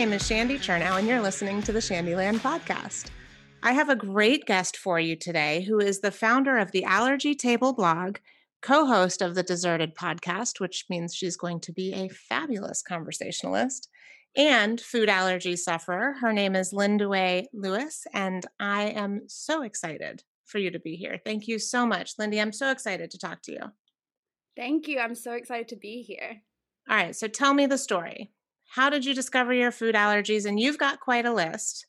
name is Shandy Chernow, and you're listening to the Shandyland podcast. I have a great guest for you today who is the founder of the Allergy Table blog, co host of the Deserted podcast, which means she's going to be a fabulous conversationalist, and food allergy sufferer. Her name is Lindaway Lewis, and I am so excited for you to be here. Thank you so much, Lindy. I'm so excited to talk to you. Thank you. I'm so excited to be here. All right, so tell me the story. How did you discover your food allergies? And you've got quite a list.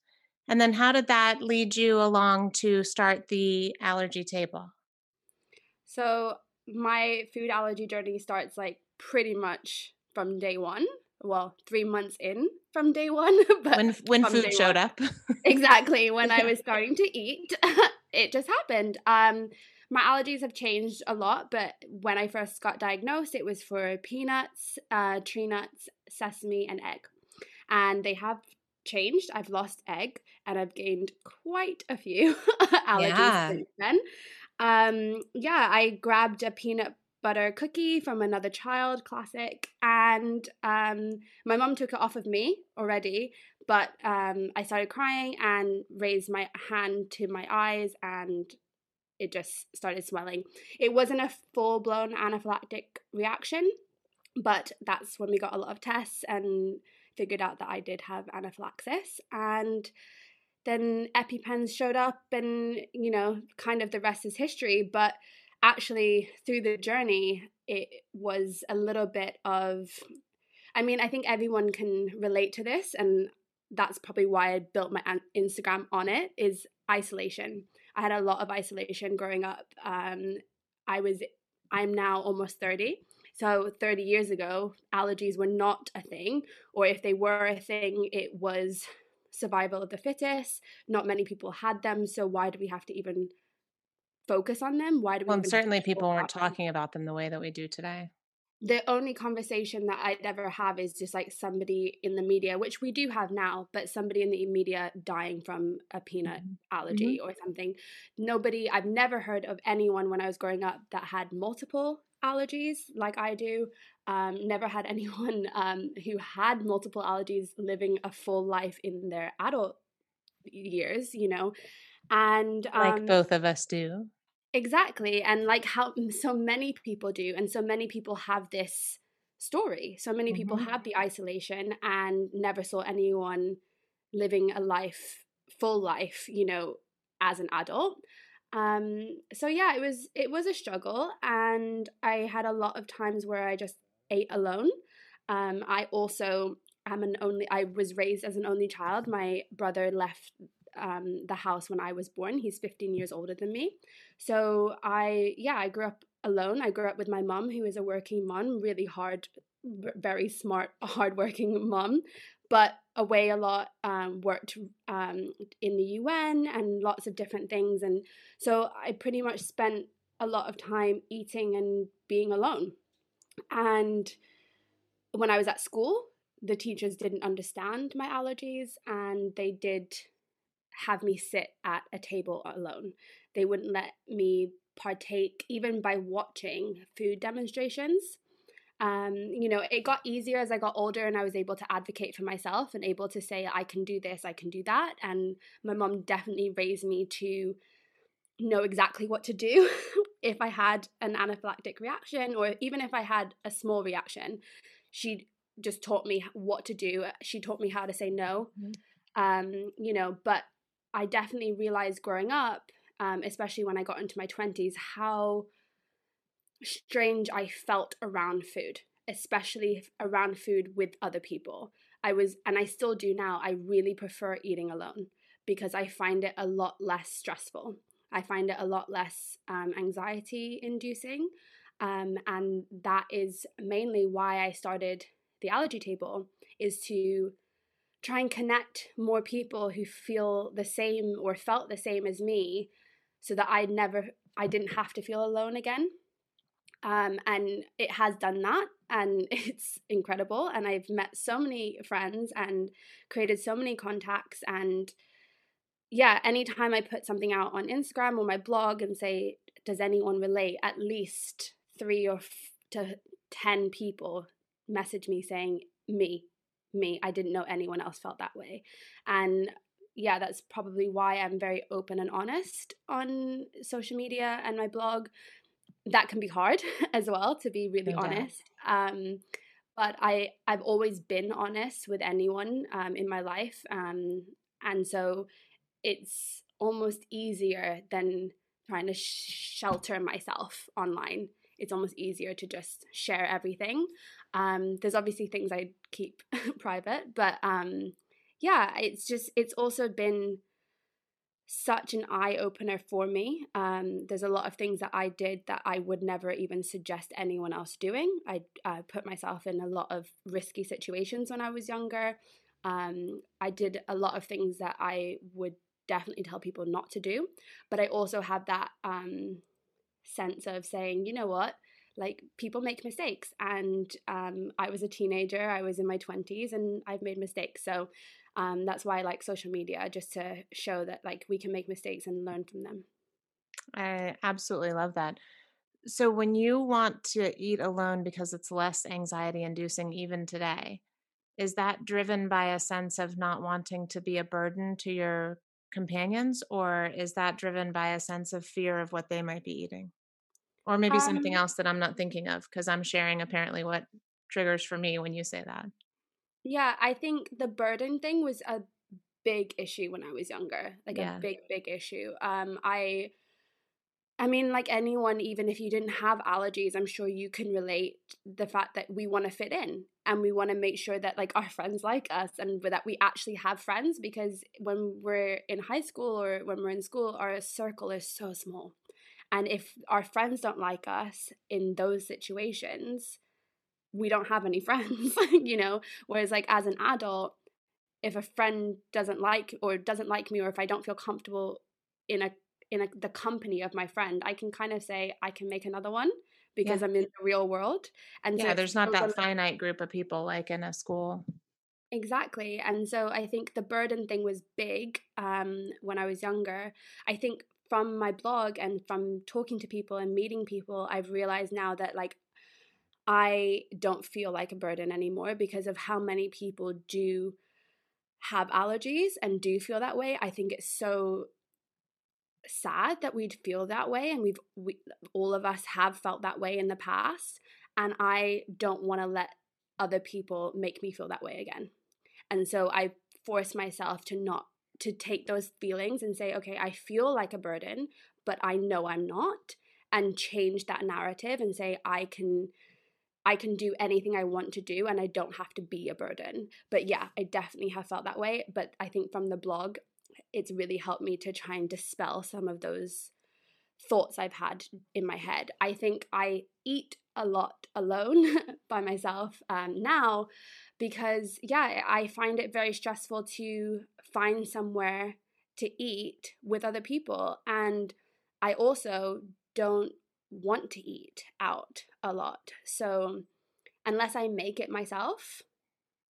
And then how did that lead you along to start the allergy table? So, my food allergy journey starts like pretty much from day one. Well, three months in from day one. But when when food showed one. up. exactly. When I was starting to eat, it just happened. Um, my allergies have changed a lot, but when I first got diagnosed, it was for peanuts, uh, tree nuts, sesame, and egg. And they have changed. I've lost egg and I've gained quite a few allergies yeah. since then. Um, yeah, I grabbed a peanut butter cookie from another child, classic, and um, my mom took it off of me already. But um, I started crying and raised my hand to my eyes, and it just started swelling. It wasn't a full blown anaphylactic reaction, but that's when we got a lot of tests and figured out that I did have anaphylaxis. And then EpiPens showed up, and you know, kind of the rest is history. But actually, through the journey, it was a little bit of I mean, I think everyone can relate to this, and that's probably why I built my Instagram on it is isolation. I had a lot of isolation growing up. Um, I was, I'm now almost 30. So 30 years ago, allergies were not a thing, or if they were a thing, it was survival of the fittest. Not many people had them, so why do we have to even focus on them? Why do we? Well, certainly people weren't talking about them the way that we do today the only conversation that I'd ever have is just like somebody in the media, which we do have now, but somebody in the media dying from a peanut mm-hmm. allergy mm-hmm. or something. Nobody, I've never heard of anyone when I was growing up that had multiple allergies like I do. Um, never had anyone um, who had multiple allergies living a full life in their adult years, you know. And um, like both of us do. Exactly. And like how so many people do, and so many people have this story. So many people mm-hmm. have the isolation and never saw anyone living a life, full life, you know, as an adult. Um, so yeah, it was it was a struggle, and I had a lot of times where I just ate alone. Um, I also am an only. I was raised as an only child. My brother left um, the house when I was born. He's 15 years older than me. So I, yeah, I grew up alone. I grew up with my mom, who is a working mom, really hard, very smart, hardworking mom, but away a lot, um, worked um, in the UN and lots of different things. And so I pretty much spent a lot of time eating and being alone. And when I was at school, the teachers didn't understand my allergies and they did have me sit at a table alone. They wouldn't let me partake even by watching food demonstrations. Um, you know, it got easier as I got older and I was able to advocate for myself and able to say, I can do this, I can do that. And my mom definitely raised me to know exactly what to do if I had an anaphylactic reaction or even if I had a small reaction. She just taught me what to do. She taught me how to say no. Mm-hmm. Um, you know, but I definitely realized growing up, um, especially when I got into my 20s, how strange I felt around food, especially around food with other people. I was, and I still do now, I really prefer eating alone because I find it a lot less stressful. I find it a lot less um, anxiety inducing. Um, and that is mainly why I started the allergy table is to try and connect more people who feel the same or felt the same as me so that I never I didn't have to feel alone again. Um, and it has done that and it's incredible and I've met so many friends and created so many contacts and yeah, anytime I put something out on Instagram or my blog and say, does anyone relate? At least three or f- to 10 people message me saying, me, me. I didn't know anyone else felt that way. And yeah, that's probably why I'm very open and honest on social media and my blog. That can be hard as well, to be really honest. Um, but I I've always been honest with anyone um, in my life, um, and so it's almost easier than trying to sh- shelter myself online. It's almost easier to just share everything. Um, there's obviously things I keep private, but um, yeah, it's just it's also been such an eye opener for me. Um, there's a lot of things that I did that I would never even suggest anyone else doing. I uh, put myself in a lot of risky situations when I was younger. Um, I did a lot of things that I would definitely tell people not to do, but I also had that um, sense of saying, you know what, like people make mistakes, and um, I was a teenager, I was in my twenties, and I've made mistakes. So um, that's why I like social media, just to show that like we can make mistakes and learn from them. I absolutely love that. So when you want to eat alone because it's less anxiety inducing even today, is that driven by a sense of not wanting to be a burden to your companions or is that driven by a sense of fear of what they might be eating? Or maybe um, something else that I'm not thinking of because I'm sharing apparently what triggers for me when you say that. Yeah, I think the burden thing was a big issue when I was younger. Like yeah. a big big issue. Um I I mean like anyone even if you didn't have allergies, I'm sure you can relate the fact that we want to fit in and we want to make sure that like our friends like us and that we actually have friends because when we're in high school or when we're in school our circle is so small. And if our friends don't like us in those situations, we don't have any friends, you know? Whereas, like, as an adult, if a friend doesn't like or doesn't like me, or if I don't feel comfortable in a in a, the company of my friend, I can kind of say I can make another one because yeah. I'm in the real world. And yeah, so there's not that finite group of people like in a school. Exactly. And so I think the burden thing was big um, when I was younger. I think from my blog and from talking to people and meeting people, I've realized now that like I don't feel like a burden anymore because of how many people do have allergies and do feel that way. I think it's so sad that we'd feel that way and we've we, all of us have felt that way in the past and I don't want to let other people make me feel that way again. And so I force myself to not to take those feelings and say, okay, I feel like a burden, but I know I'm not and change that narrative and say I can I can do anything I want to do and I don't have to be a burden. But yeah, I definitely have felt that way. But I think from the blog, it's really helped me to try and dispel some of those thoughts I've had in my head. I think I eat a lot alone by myself um, now because, yeah, I find it very stressful to find somewhere to eat with other people. And I also don't want to eat out a lot. So unless I make it myself,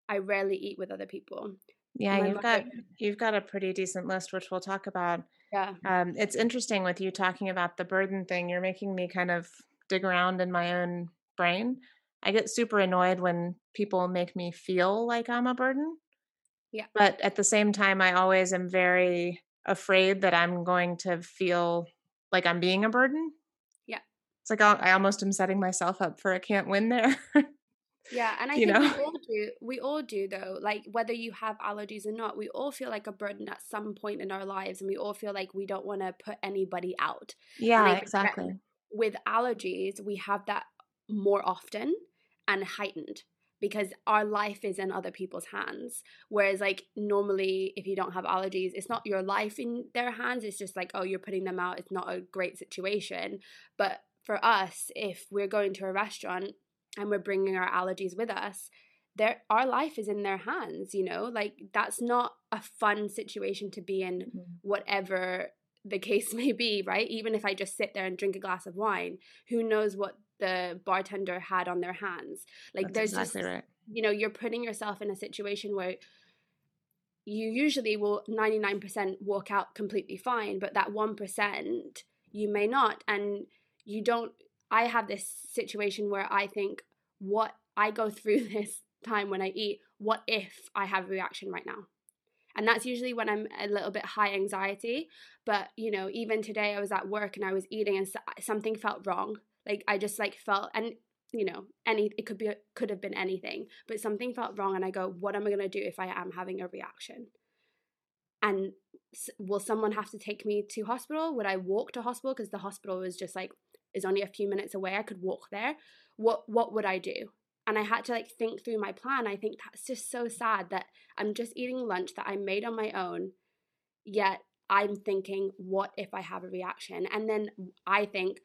I rarely eat with other people. Yeah, you've mother- got you've got a pretty decent list, which we'll talk about. Yeah, um, it's interesting with you talking about the burden thing. You're making me kind of dig around in my own brain. I get super annoyed when people make me feel like I'm a burden. Yeah, but at the same time, I always am very afraid that I'm going to feel like I'm being a burden Yeah. it's like I almost am setting myself up for a can't win there. yeah, and I you think know? we all do. We all do though. Like whether you have allergies or not, we all feel like a burden at some point in our lives, and we all feel like we don't want to put anybody out. Yeah, exactly. With allergies, we have that more often and heightened because our life is in other people's hands. Whereas, like, normally, if you don't have allergies, it's not your life in their hands. It's just like, oh, you're putting them out. It's not a great situation. But for us, if we're going to a restaurant and we're bringing our allergies with us, their our life is in their hands. You know, like that's not a fun situation to be in, mm-hmm. whatever the case may be, right? Even if I just sit there and drink a glass of wine, who knows what the bartender had on their hands? Like That's there's exactly just right. you know, you're putting yourself in a situation where you usually will 99% walk out completely fine, but that 1% you may not and you don't I have this situation where I think what I go through this time when I eat, what if I have a reaction right now? And that's usually when I'm a little bit high anxiety. But, you know, even today I was at work and I was eating and something felt wrong. Like I just like felt, and you know, any, it could be, could have been anything, but something felt wrong. And I go, what am I to do if I am having a reaction? And will someone have to take me to hospital? Would I walk to hospital? Because the hospital was just like, is only a few minutes away. I could walk there. What, what would I do? and I had to like think through my plan. I think that's just so sad that I'm just eating lunch that I made on my own, yet I'm thinking, what if I have a reaction? And then I think,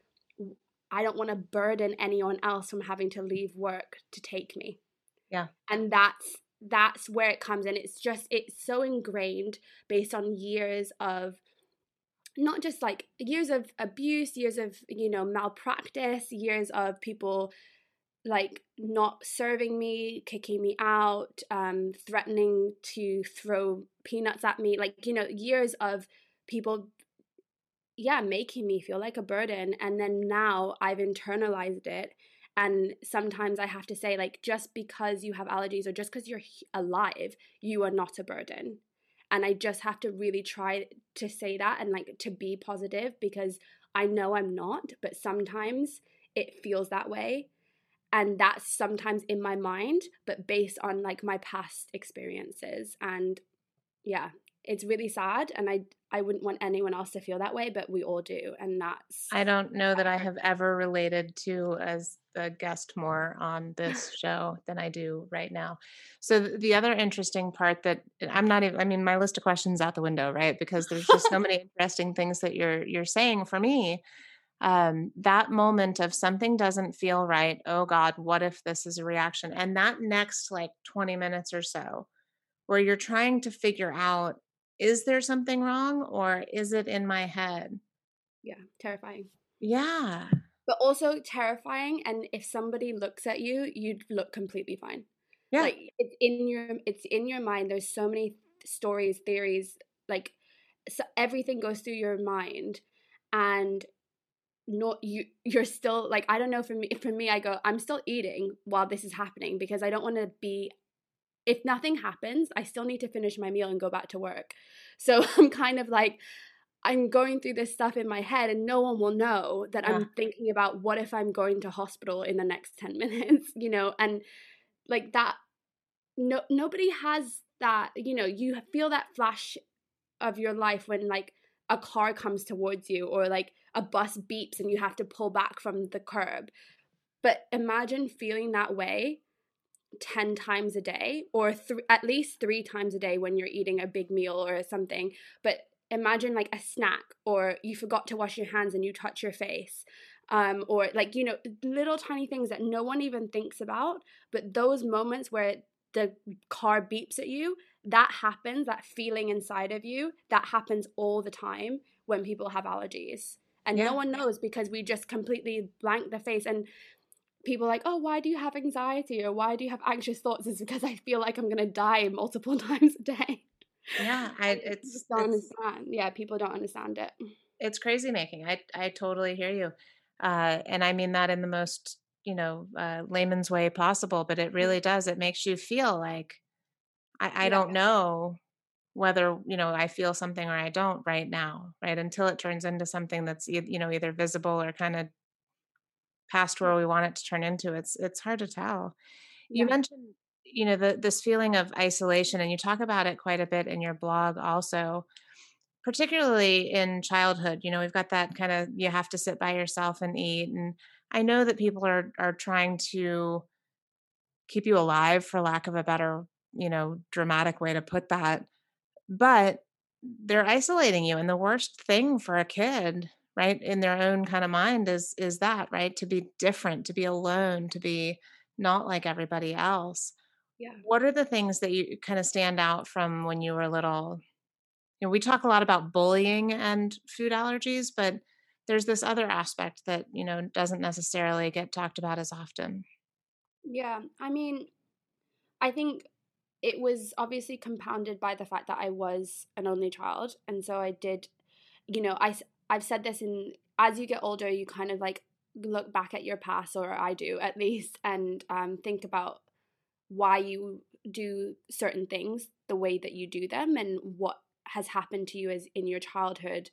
I don't want to burden anyone else from having to leave work to take me. Yeah. And that's that's where it comes in. It's just it's so ingrained based on years of not just like years of abuse, years of, you know, malpractice, years of people like not serving me, kicking me out, um, threatening to throw peanuts at me, like, you know, years of people, yeah, making me feel like a burden. And then now I've internalized it. And sometimes I have to say, like, just because you have allergies or just because you're alive, you are not a burden. And I just have to really try to say that and like to be positive because I know I'm not, but sometimes it feels that way and that's sometimes in my mind but based on like my past experiences and yeah it's really sad and i i wouldn't want anyone else to feel that way but we all do and that's i don't know that i have ever related to as a guest more on this show than i do right now so the other interesting part that i'm not even i mean my list of questions out the window right because there's just so many interesting things that you're you're saying for me um, that moment of something doesn't feel right. Oh God, what if this is a reaction? And that next like 20 minutes or so, where you're trying to figure out is there something wrong or is it in my head? Yeah, terrifying. Yeah. But also terrifying. And if somebody looks at you, you'd look completely fine. Yeah. Like it's in your it's in your mind. There's so many stories, theories, like so everything goes through your mind and not you you're still like i don't know for me for me i go i'm still eating while this is happening because i don't want to be if nothing happens i still need to finish my meal and go back to work so i'm kind of like i'm going through this stuff in my head and no one will know that yeah. i'm thinking about what if i'm going to hospital in the next 10 minutes you know and like that no nobody has that you know you feel that flash of your life when like a car comes towards you or like a bus beeps and you have to pull back from the curb. But imagine feeling that way 10 times a day or th- at least 3 times a day when you're eating a big meal or something. But imagine like a snack or you forgot to wash your hands and you touch your face. Um, or like you know little tiny things that no one even thinks about but those moments where the car beeps at you that happens that feeling inside of you that happens all the time when people have allergies and yeah. no one knows because we just completely blank the face and people like oh why do you have anxiety? Or why do you have anxious thoughts? Is because i feel like i'm going to die multiple times a day. Yeah I, it's, just don't it's, understand. Yeah people don't understand it. It's crazy making i i totally hear you. Uh and i mean that in the most you know uh, layman's way possible but it really does it makes you feel like i i yeah. don't know whether you know i feel something or i don't right now right? Until it turns into something that's you know either visible or kind of past where we want it to turn into it's it's hard to tell yeah. you mentioned you know the, this feeling of isolation and you talk about it quite a bit in your blog also particularly in childhood you know we've got that kind of you have to sit by yourself and eat and i know that people are are trying to keep you alive for lack of a better you know dramatic way to put that but they're isolating you and the worst thing for a kid right in their own kind of mind is is that right to be different to be alone to be not like everybody else. Yeah. What are the things that you kind of stand out from when you were little? You know we talk a lot about bullying and food allergies but there's this other aspect that you know doesn't necessarily get talked about as often. Yeah i mean i think it was obviously compounded by the fact that I was an only child. And so I did, you know, I, I've said this in, as you get older, you kind of like look back at your past, or I do at least, and um, think about why you do certain things the way that you do them and what has happened to you as in your childhood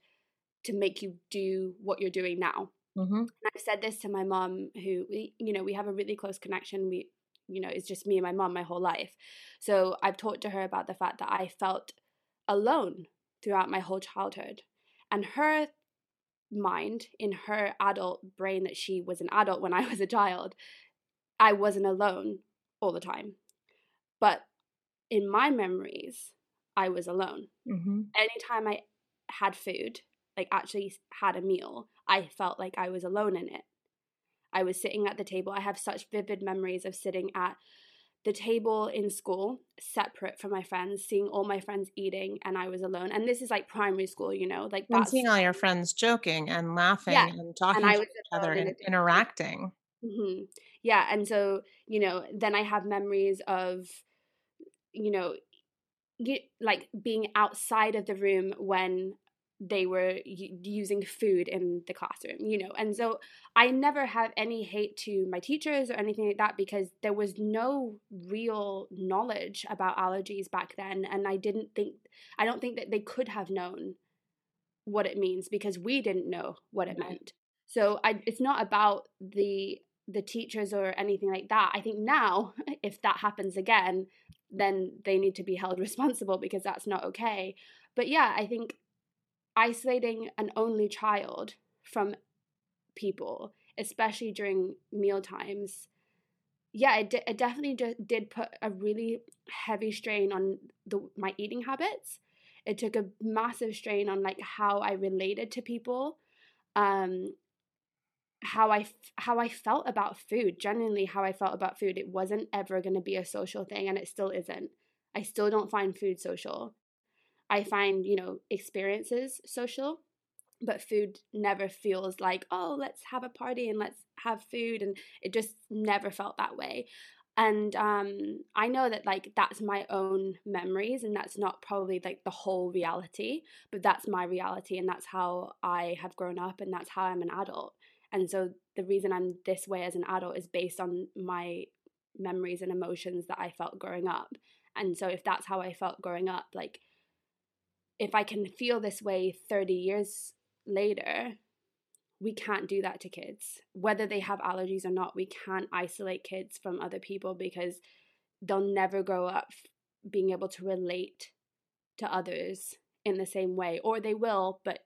to make you do what you're doing now. Mm-hmm. And I've said this to my mom, who we, you know, we have a really close connection. We, you know, it's just me and my mom my whole life. So I've talked to her about the fact that I felt alone throughout my whole childhood, and her mind in her adult brain that she was an adult when I was a child, I wasn't alone all the time. But in my memories, I was alone. Mm-hmm. Anytime I had food, like actually had a meal, I felt like I was alone in it. I was sitting at the table. I have such vivid memories of sitting at the table in school, separate from my friends, seeing all my friends eating, and I was alone. And this is like primary school, you know, like and seeing all your friends joking and laughing yeah. and talking and to each other and interacting. Mm-hmm. Yeah, and so you know, then I have memories of, you know, like being outside of the room when they were using food in the classroom, you know. And so I never have any hate to my teachers or anything like that because there was no real knowledge about allergies back then. And I didn't think, I don't think that they could have known what it means because we didn't know what it right. meant. So I, it's not about the the teachers or anything like that. I think now, if that happens again, then they need to be held responsible because that's not okay. But yeah, I think isolating an only child from people, especially during meal times, yeah, it, it definitely just did put a really heavy strain on the my eating habits. It took a massive strain on like how I related to people, um, how I how I felt about food. Genuinely, how I felt about food. It wasn't ever going to be a social thing, and it still isn't. I still don't find food social. I find, you know, experiences social, but food never feels like, oh, let's have a party and let's have food. And it just never felt that way. And um, I know that, like, that's my own memories, and that's not probably like the whole reality, but that's my reality, and that's how I have grown up, and that's how I'm an adult. And so the reason I'm this way as an adult is based on my memories and emotions that I felt growing up. And so if that's how I felt growing up, like if I can feel this way 30 years later, we can't do that to kids. Whether they have allergies or not, we can't isolate kids from other people because they'll never grow up being able to relate to others in the same way. Or they will, but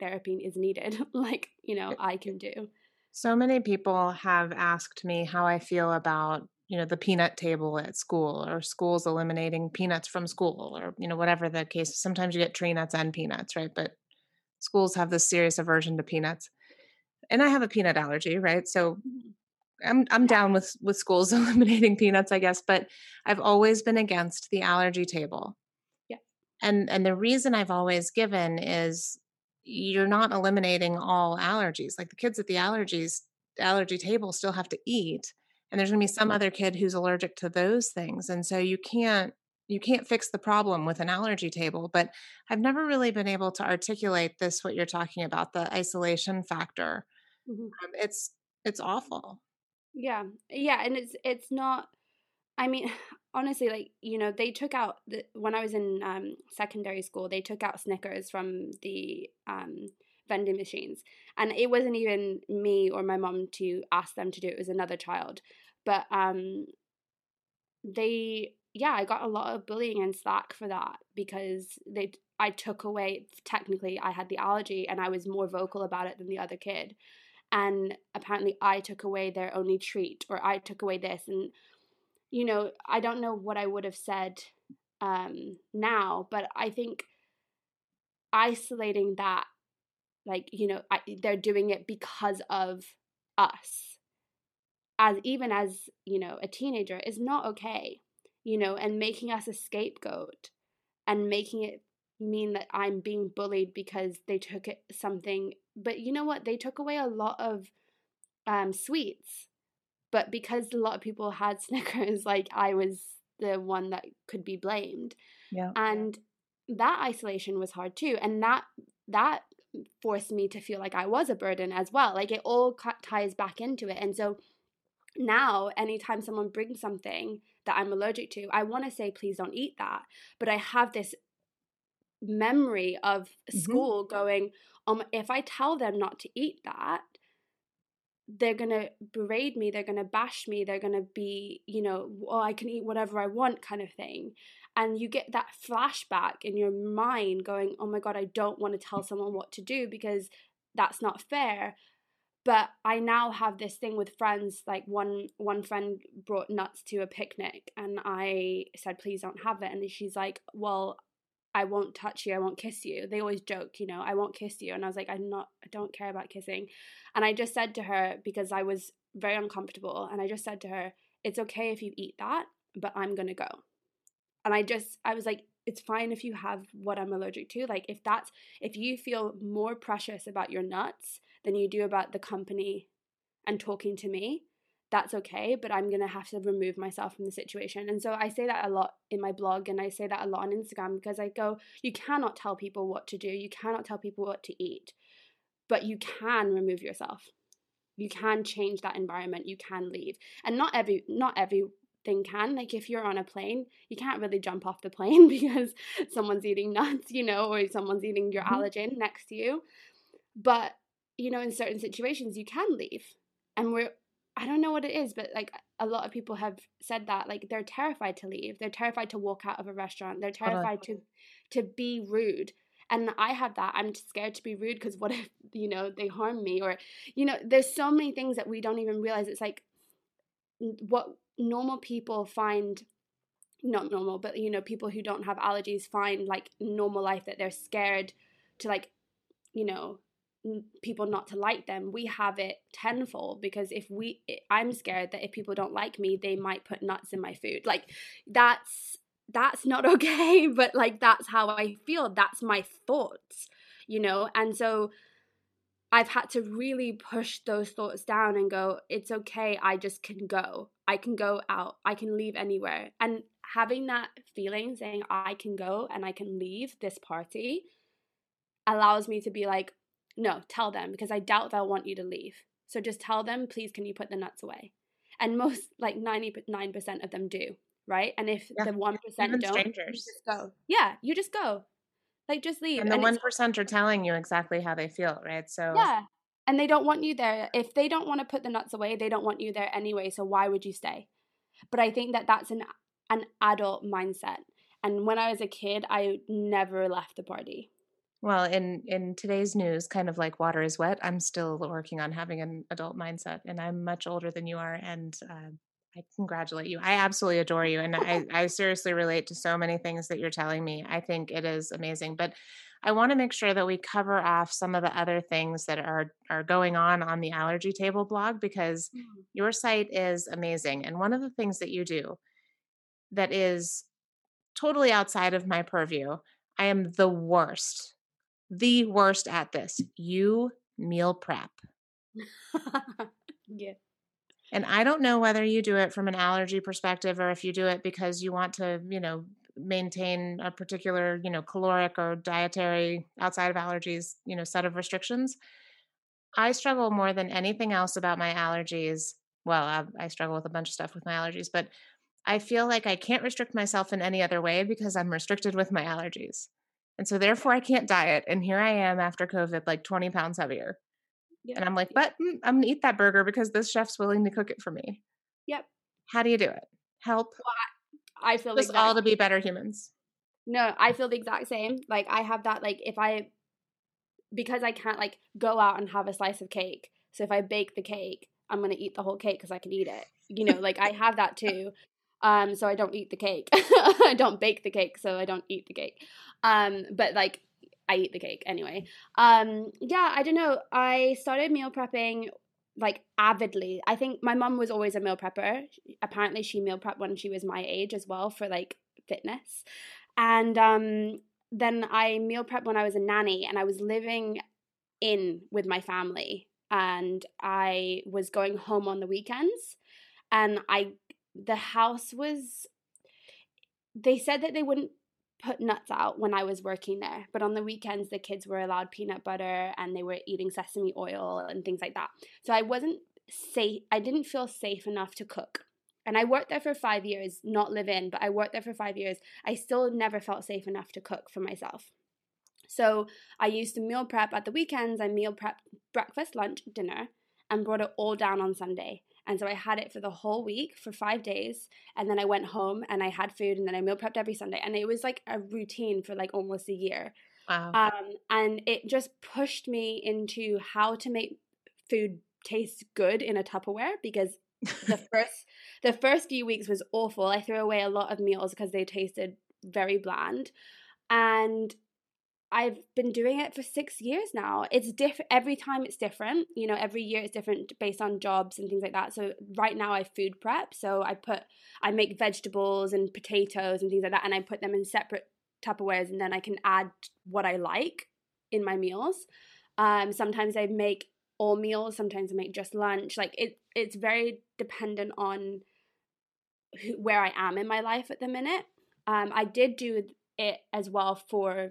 therapy is needed, like, you know, I can do. So many people have asked me how I feel about you know the peanut table at school or schools eliminating peanuts from school or you know whatever the case sometimes you get tree nuts and peanuts right? But schools have this serious aversion to peanuts. And i have a peanut allergy right? So mm-hmm. i'm i'm down with with schools eliminating peanuts i guess but i've always been against the allergy table. Yeah. And and the reason i've always given is you're not eliminating all allergies. Like the kids at the allergies allergy table still have to eat and there's going to be some other kid who's allergic to those things and so you can't you can't fix the problem with an allergy table but i've never really been able to articulate this what you're talking about the isolation factor. Mm-hmm. um, it's it's awful. Yeah yeah and it's it's not i mean honestly like you know they took out the, when i was in um, secondary school they took out snickers from the um, vending machines and it wasn't even me or my mom to ask them to do it, it was another child but um they yeah i got a lot of bullying and slack for that because they i took away technically i had the allergy and i was more vocal about it than the other kid. And apparently i took away their only treat or i took away this and you know i don't know what i would have said um now but i think isolating that like you know I, they're doing it because of us as even as you know a teenager is not okay you know and making us a scapegoat and making it mean that i'm being bullied because they took it something but you know what? They took away a lot of um sweets but because a lot of people had snickers like i was the one that could be blamed yeah and that isolation was hard too and that that forced me to feel like i was a burden as well like it all ties back into it and so now anytime someone brings something that I'm allergic to, I want to say, please don't eat that. But I have this memory of mm-hmm. school going, um, if I tell them not to eat that, they're gonna berate me, they're gonna bash me, they're gonna be, you know, oh, I can eat whatever I want kind of thing. And you get that flashback in your mind going, oh my God, I don't want to tell someone what to do because that's not fair but i now have this thing with friends like one one friend brought nuts to a picnic and i said please don't have it. And she's like well i won't touch you i won't kiss you. They always joke you know i won't kiss you. And i was like i'm not i don't care about kissing. And i just said to her because i was very uncomfortable and i just said to her it's okay if you eat that but i'm to go. And i just i was like it's fine if you have what i'm allergic to like if that's if you feel more precious about your nuts than you do about the company and talking to me, that's okay, but I'm gonna have to remove myself from the situation. And so I say that a lot in my blog and I say that a lot on Instagram because I go, you cannot tell people what to do, you cannot tell people what to eat, but you can remove yourself. You can change that environment, you can leave. And not every not everything can. Like if you're on a plane, you can't really jump off the plane because someone's eating nuts, you know, or someone's eating your mm-hmm. allergen next to you. But you know, in certain situations you can leave. And we're I don't know what it is, but like a lot of people have said that like they're terrified to leave. They're terrified to walk out of a restaurant. They're terrified to to be rude. And I have that. I'm scared to be rude because what if, you know, they harm me or you know, there's so many things that we don't even realize. It's like what normal people find not normal, but you know, people who don't have allergies find like normal life that they're scared to like, you know, people not to like them we have it tenfold because if we i'm scared that if people don't like me they might put nuts in my food. Like that's that's not okay but like that's how i feel. That's my thoughts you know? And so i've had to really push those thoughts down and go it's okay i just can go. I can go out. I can leave anywhere. And having that feeling saying i can go and i can leave this party allows me to be like no, tell them because I doubt they'll want you to leave. So just tell them, please, can you put the nuts away? And most, like 99% of them do, right? And if yeah. the 1% Even don't, strangers. just go. Yeah, you just go. Like just leave. And the one percent are telling you exactly how they feel, right? So Yeah. And they don't want you there. If they don't want to put the nuts away, they don't want you there anyway. So why would you stay? But I think that that's an an adult mindset. And when I was a kid, I never left the party. Well, in in today's news, kind of like water is wet, I'm still working on having an adult mindset, and I'm much older than you are, and uh, I congratulate you. I absolutely adore you, and I, I seriously relate to so many things that you're telling me. I think it is amazing, but I want to make sure that we cover off some of the other things that are are going on on the allergy table blog because mm. your site is amazing, and one of the things that you do that is totally outside of my purview. I am the worst the worst at this. You meal prep. yeah. And I don't know whether you do it from an allergy perspective or if you do it because you want to, you know, maintain a particular, you know, caloric or dietary outside of allergies, you know, set of restrictions. I struggle more than anything else about my allergies. Well, I, I struggle with a bunch of stuff with my allergies, but I feel like I can't restrict myself in any other way because I'm restricted with my allergies. And so therefore I can't diet. And here I am after COVID, like 20 pounds heavier. Yep. And I'm like, but mm, I'm gonna eat that burger because this chef's willing to cook it for me. Yep. How do you do it? Help. Well, I feel just all to be better humans. No, I feel the exact same. Like I have that. Like if I, because I can't like go out and have a slice of cake. So if I bake the cake, I'm gonna eat the whole cake because I can eat it. You know, like I have that too. Um, so I don't eat the cake. I don't bake the cake, so I don't eat the cake. Um, but like I eat the cake anyway. Um, yeah, I don't know. I started meal prepping like avidly. I think my mom was always a meal prepper. Apparently, she meal prepped when she was my age as well for like fitness. And um, then I meal prepped when I was a nanny and I was living in with my family and I was going home on the weekends and I the house was they said that they wouldn't put nuts out when I was working there. But on the weekends, the kids were allowed peanut butter and they were eating sesame oil and things like that. So I wasn't safe I didn't feel safe enough to cook. And I worked there for 5 years, not live in, but I worked there for 5 years. I still never felt safe enough to cook for myself. So I used to meal prep at the weekends. I meal prep breakfast, lunch, dinner, and brought it all down on Sunday. And so I had it for the whole week for five days. And then I went home and I had food and then I meal prepped every Sunday. And it was like a routine for like almost a year. Wow. Um, and it just pushed me into how to make food taste good in a Tupperware because the first the first few weeks was awful. I threw away a lot of meals because they tasted very bland. And I've been doing it for six years now. It's different every time. It's different. You know, every year it's different based on jobs and things like that. So right now I food prep. So I put I make vegetables and potatoes and things like that, and I put them in separate Tupperwares, and then I can add what I like in my meals. Um, sometimes I make all meals. Sometimes I make just lunch. Like it, it's very dependent on who, where I am in my life at the minute. Um, I did do it as well for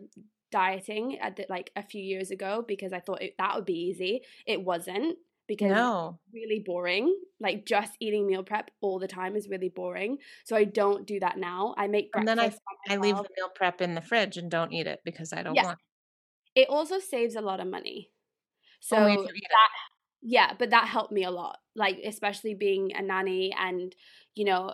dieting at the, like a few years ago because I thought it, that would be easy. It wasn't because no. really boring. Like just eating meal prep all the time is really boring. So I don't do that now. I make breakfast. And then I I leave the meal prep in the fridge and don't eat it because I don't yeah. want. It also saves a lot of money. So that, yeah, but that helped me a lot. Like especially being a nanny and you know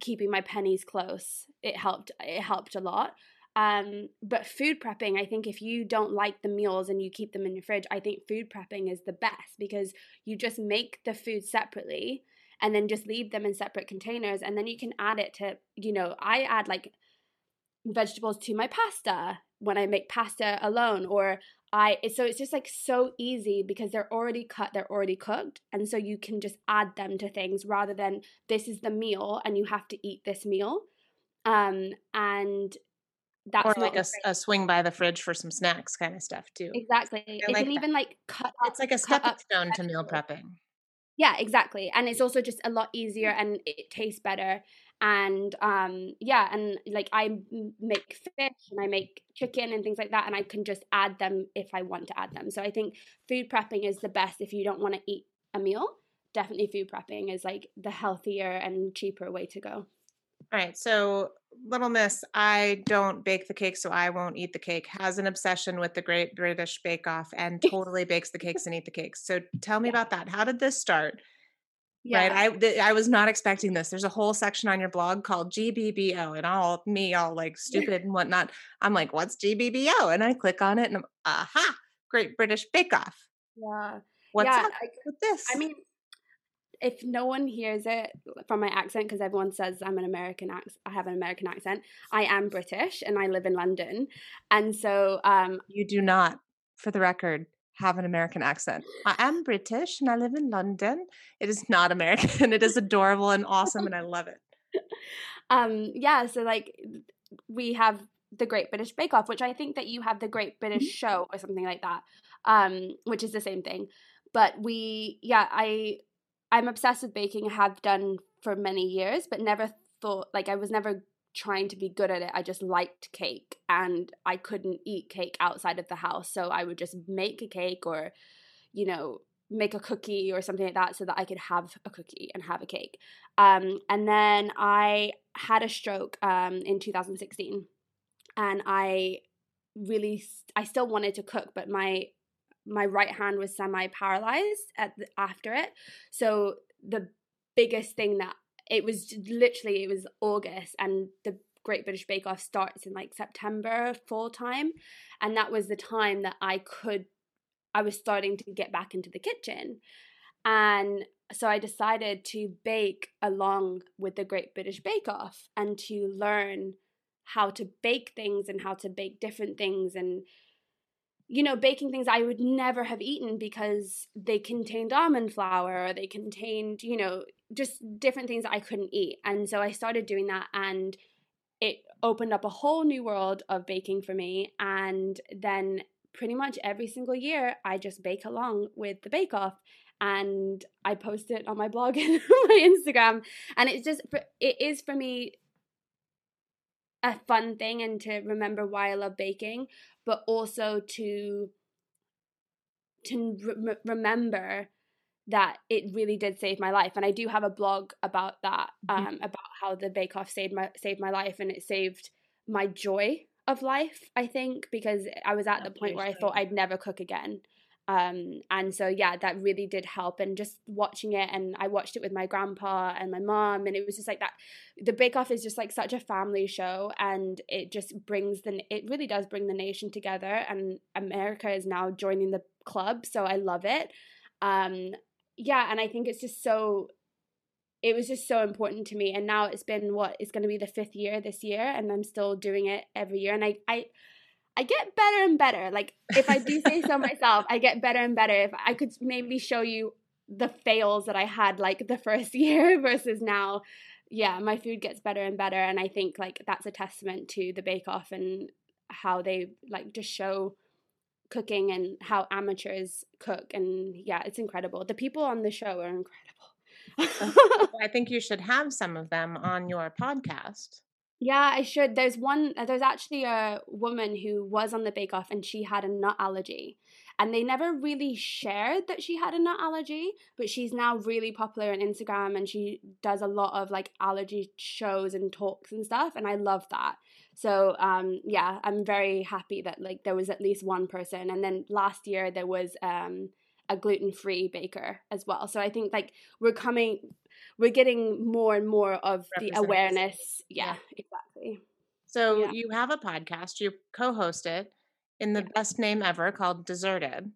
keeping my pennies close. It helped. It helped a lot. Um, but food prepping, I think if you don't like the meals and you keep them in your fridge, I think food prepping is the best because you just make the food separately and then just leave them in separate containers and then you can add it to, you know, I add like vegetables to my pasta when I make pasta alone or I so it's just like so easy because they're already cut, they're already cooked, and so you can just add them to things rather than this is the meal and you have to eat this meal. Um, and that's or like a, a, swing by the fridge for some snacks kind of stuff too. Exactly. I it like can that. even like cut. It's like a stepping stone to meal prepping. Yeah, exactly. And it's also just a lot easier and it tastes better. And um yeah, and like I make fish and I make chicken and things like that and I can just add them if I want to add them. So I think food prepping is the best if you don't want to eat a meal. Definitely food prepping is like the healthier and cheaper way to go. All right. So, little miss, I don't bake the cake, so I won't eat the cake, has an obsession with the Great British Bake Off and totally bakes the cakes and eat the cakes. So, tell me about that. How did this start? Yeah. Right. I th- I was not expecting this. There's a whole section on your blog called GBBO, and all me, all like stupid and whatnot. I'm like, what's GBBO? And I click on it, and I'm, aha, Great British Bake Off. Yeah. What's yeah, up I, with this? I mean, if no one hears it from my accent because everyone says I'm an American accent, I have an American accent. I am British and I live in London, and so um, you do not, for the record, have an American accent. I am British and I live in London. It is not American. it is adorable and awesome, and I love it. Um, yeah, so like we have the Great British Bake Off, which I think that you have the Great British mm-hmm. Show or something like that, um, which is the same thing. But we, yeah, I I'm obsessed with baking, have done for many years, but never thought like I was never trying to be good at it. I just liked cake and I couldn't eat cake outside of the house. So I would just make a cake or, you know, make a cookie or something like that so that I could have a cookie and have a cake. Um, and then I had a stroke um, in 2016 and I really, I still wanted to cook, but my my right hand was semi paralyzed at the, after it. So the biggest thing that it was literally it was August and the Great British Bake Off starts in like September fall time and that was the time that I could I was starting to get back into the kitchen. And so I decided to bake along with the Great British Bake Off and to learn how to bake things and how to bake different things and you know, baking things I would never have eaten because they contained almond flour or they contained, you know, just different things I couldn't eat. And so I started doing that and it opened up a whole new world of baking for me. And then pretty much every single year, I just bake along with the Bake Off and I post it on my blog and my Instagram. And it's just, it is for me a fun thing and to remember why I love baking but also to to re- remember that it really did save my life and i do have a blog about that Mm-hmm. um about how the bake off saved my saved my life and it saved my joy of life i think because i was at the point where i thought i'd never cook again um and so yeah that really did help and just watching it and i watched it with my grandpa and my mom and it was just like that the bake off is just like such a family show and it just brings the it really does bring the nation together and america is now joining the club so i love it. Um yeah and i think it's just so it was just so important to me and now it's been what it's going to be the fifth year this year and i'm still doing it every year and i i I get better and better. Like if I do say so myself, I get better and better. If I could maybe show you the fails that I had like the first year versus now, yeah, my food gets better and better and I think like that's a testament to the bake off and how they like just show cooking and how amateurs cook and yeah, it's incredible. The people on the show are incredible. I think you should have some of them on your podcast. Yeah, I should. There's one, uh, there's actually a woman who was on the Bake Off and she had a nut allergy. And they never really shared that she had a nut allergy, but she's now really popular on Instagram and she does a lot of like allergy shows and talks and stuff. And I love that. So, um, yeah, I'm very happy that like there was at least one person. And then last year there was, um, a gluten-free baker as well. So I think like we're coming we're getting more and more of the awareness. Yeah, yeah. exactly. So yeah. you have a podcast, you co-host it in the yeah. best name ever called Deserted.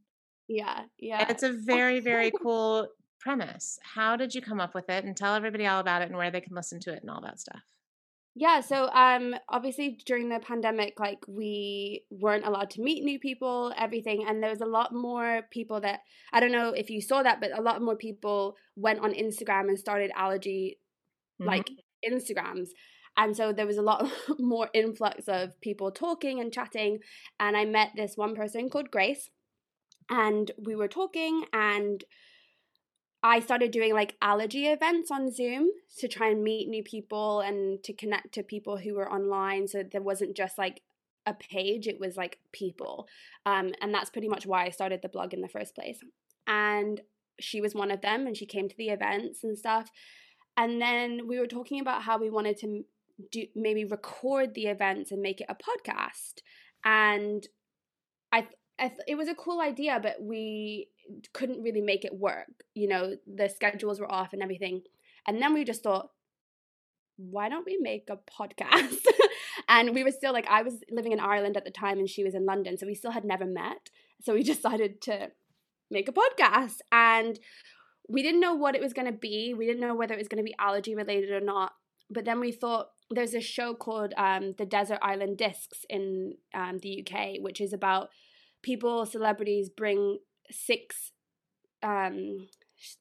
Yeah, yeah. And it's a very, very cool premise. How did you come up with it and tell everybody all about it and where they can listen to it and all that stuff? Yeah, so um obviously during the pandemic like we weren't allowed to meet new people, everything and there was a lot more people that I don't know if you saw that but a lot more people went on Instagram and started allergy mm-hmm. like Instagrams. And so there was a lot more influx of people talking and chatting and I met this one person called Grace and we were talking and I started doing like allergy events on Zoom to try and meet new people and to connect to people who were online. So there wasn't just like a page, it was like people. Um, and that's pretty much why I started the blog in the first place. And she was one of them and she came to the events and stuff. And then we were talking about how we wanted to do maybe record the events and make it a podcast. And I, I it was a cool idea, but we couldn't really make it work. You know, the schedules were off and everything. And then we just thought, why don't we make a podcast? and we were still like, I was living in Ireland at the time and she was in London. So we still had never met. So we decided to make a podcast. And we didn't know what it was going to be. We didn't know whether it was going to be allergy related or not. But then we thought there's a show called um, The Desert Island Discs in um, the UK, which is about people, celebrities bring six um,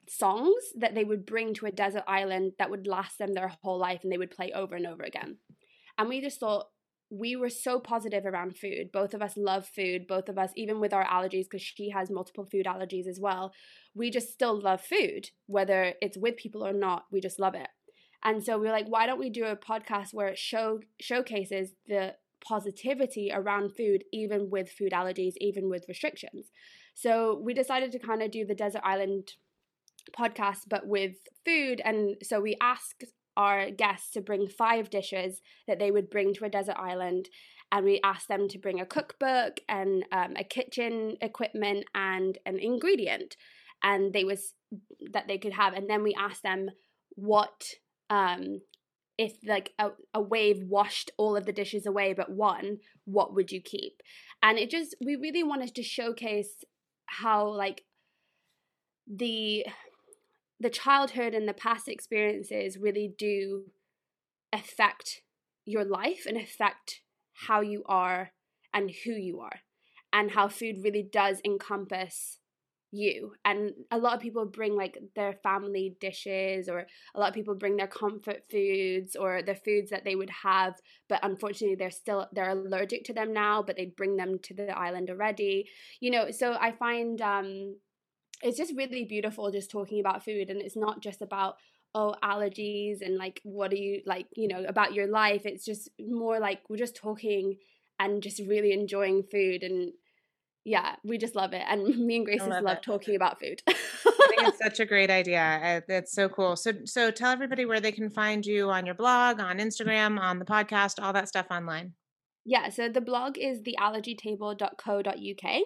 songs that they would bring to a desert island that would last them their whole life and they would play over and over again. And we just thought we were so positive around food. Both of us love food. Both of us, even with our allergies, because she has multiple food allergies as well, we just still love food, whether it's with people or not. We just love it. And so we were like, why don't we do a podcast where it show showcases the positivity around food, even with food allergies, even with restrictions. So we decided to kind of do the Desert Island podcast, but with food. And so we asked our guests to bring five dishes that they would bring to a desert island. And we asked them to bring a cookbook and um, a kitchen equipment and an ingredient. And they was that they could have. And then we asked them what um if like a, a wave washed all of the dishes away but one what would you keep? And it just we really wanted to showcase how like the the childhood and the past experiences really do affect your life and affect how you are and who you are and how food really does encompass you and a lot of people bring like their family dishes or a lot of people bring their comfort foods or the foods that they would have but unfortunately they're still they're allergic to them now but they bring them to the island already. You know so i find um it's just really beautiful just talking about food and it's not just about oh allergies and like what are you like you know about your life. It's just more like we're just talking and just really enjoying food and yeah, we just love it. And me and Grace love, love talking about food. I think it's such a great idea. Eh, it's so cool. So, so tell everybody where they can find you on your blog, on Instagram, on the podcast, all that stuff online. Yeah, so the blog is theallergytable.co.uk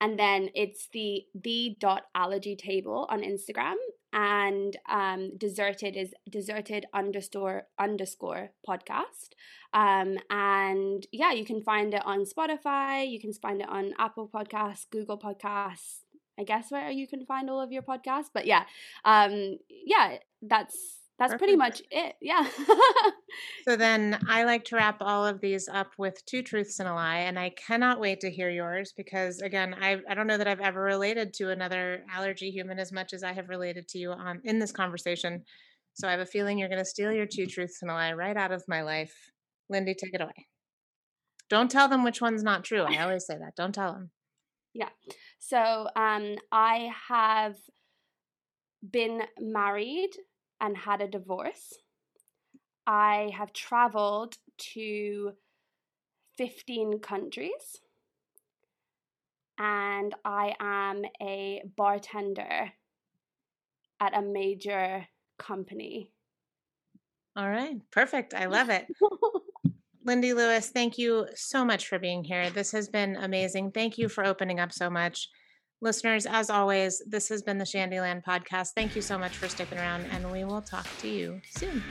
and then it's the the dot allergy table on Instagram and um deserted is deserted underscore underscore podcast. Um and yeah you can find it on spotify you can find it on apple podcasts google podcasts i guess where you can find all of your podcasts but yeah um yeah that's that's Perfect. pretty much it. Yeah. so then I like to wrap all of these up with two truths and a lie. And I cannot wait to hear yours because, again, I, I don't know that I've ever related to another allergy human as much as I have related to you on in this conversation. So I have a feeling you're going to steal your two truths and a lie right out of my life. Lindy, take it away. Don't tell them which one's not true. I always say that. Don't tell them. Yeah. So um, I have been married and had a divorce. I have traveled to 15 countries and I am a bartender at a major company. All right, perfect. I love it. Lindy Lewis, thank you so much for being here. This has been amazing. Thank you for opening up so much. Listeners, as always, this has been the Shandyland podcast. Thank you so much for sticking around, and we will talk to you soon.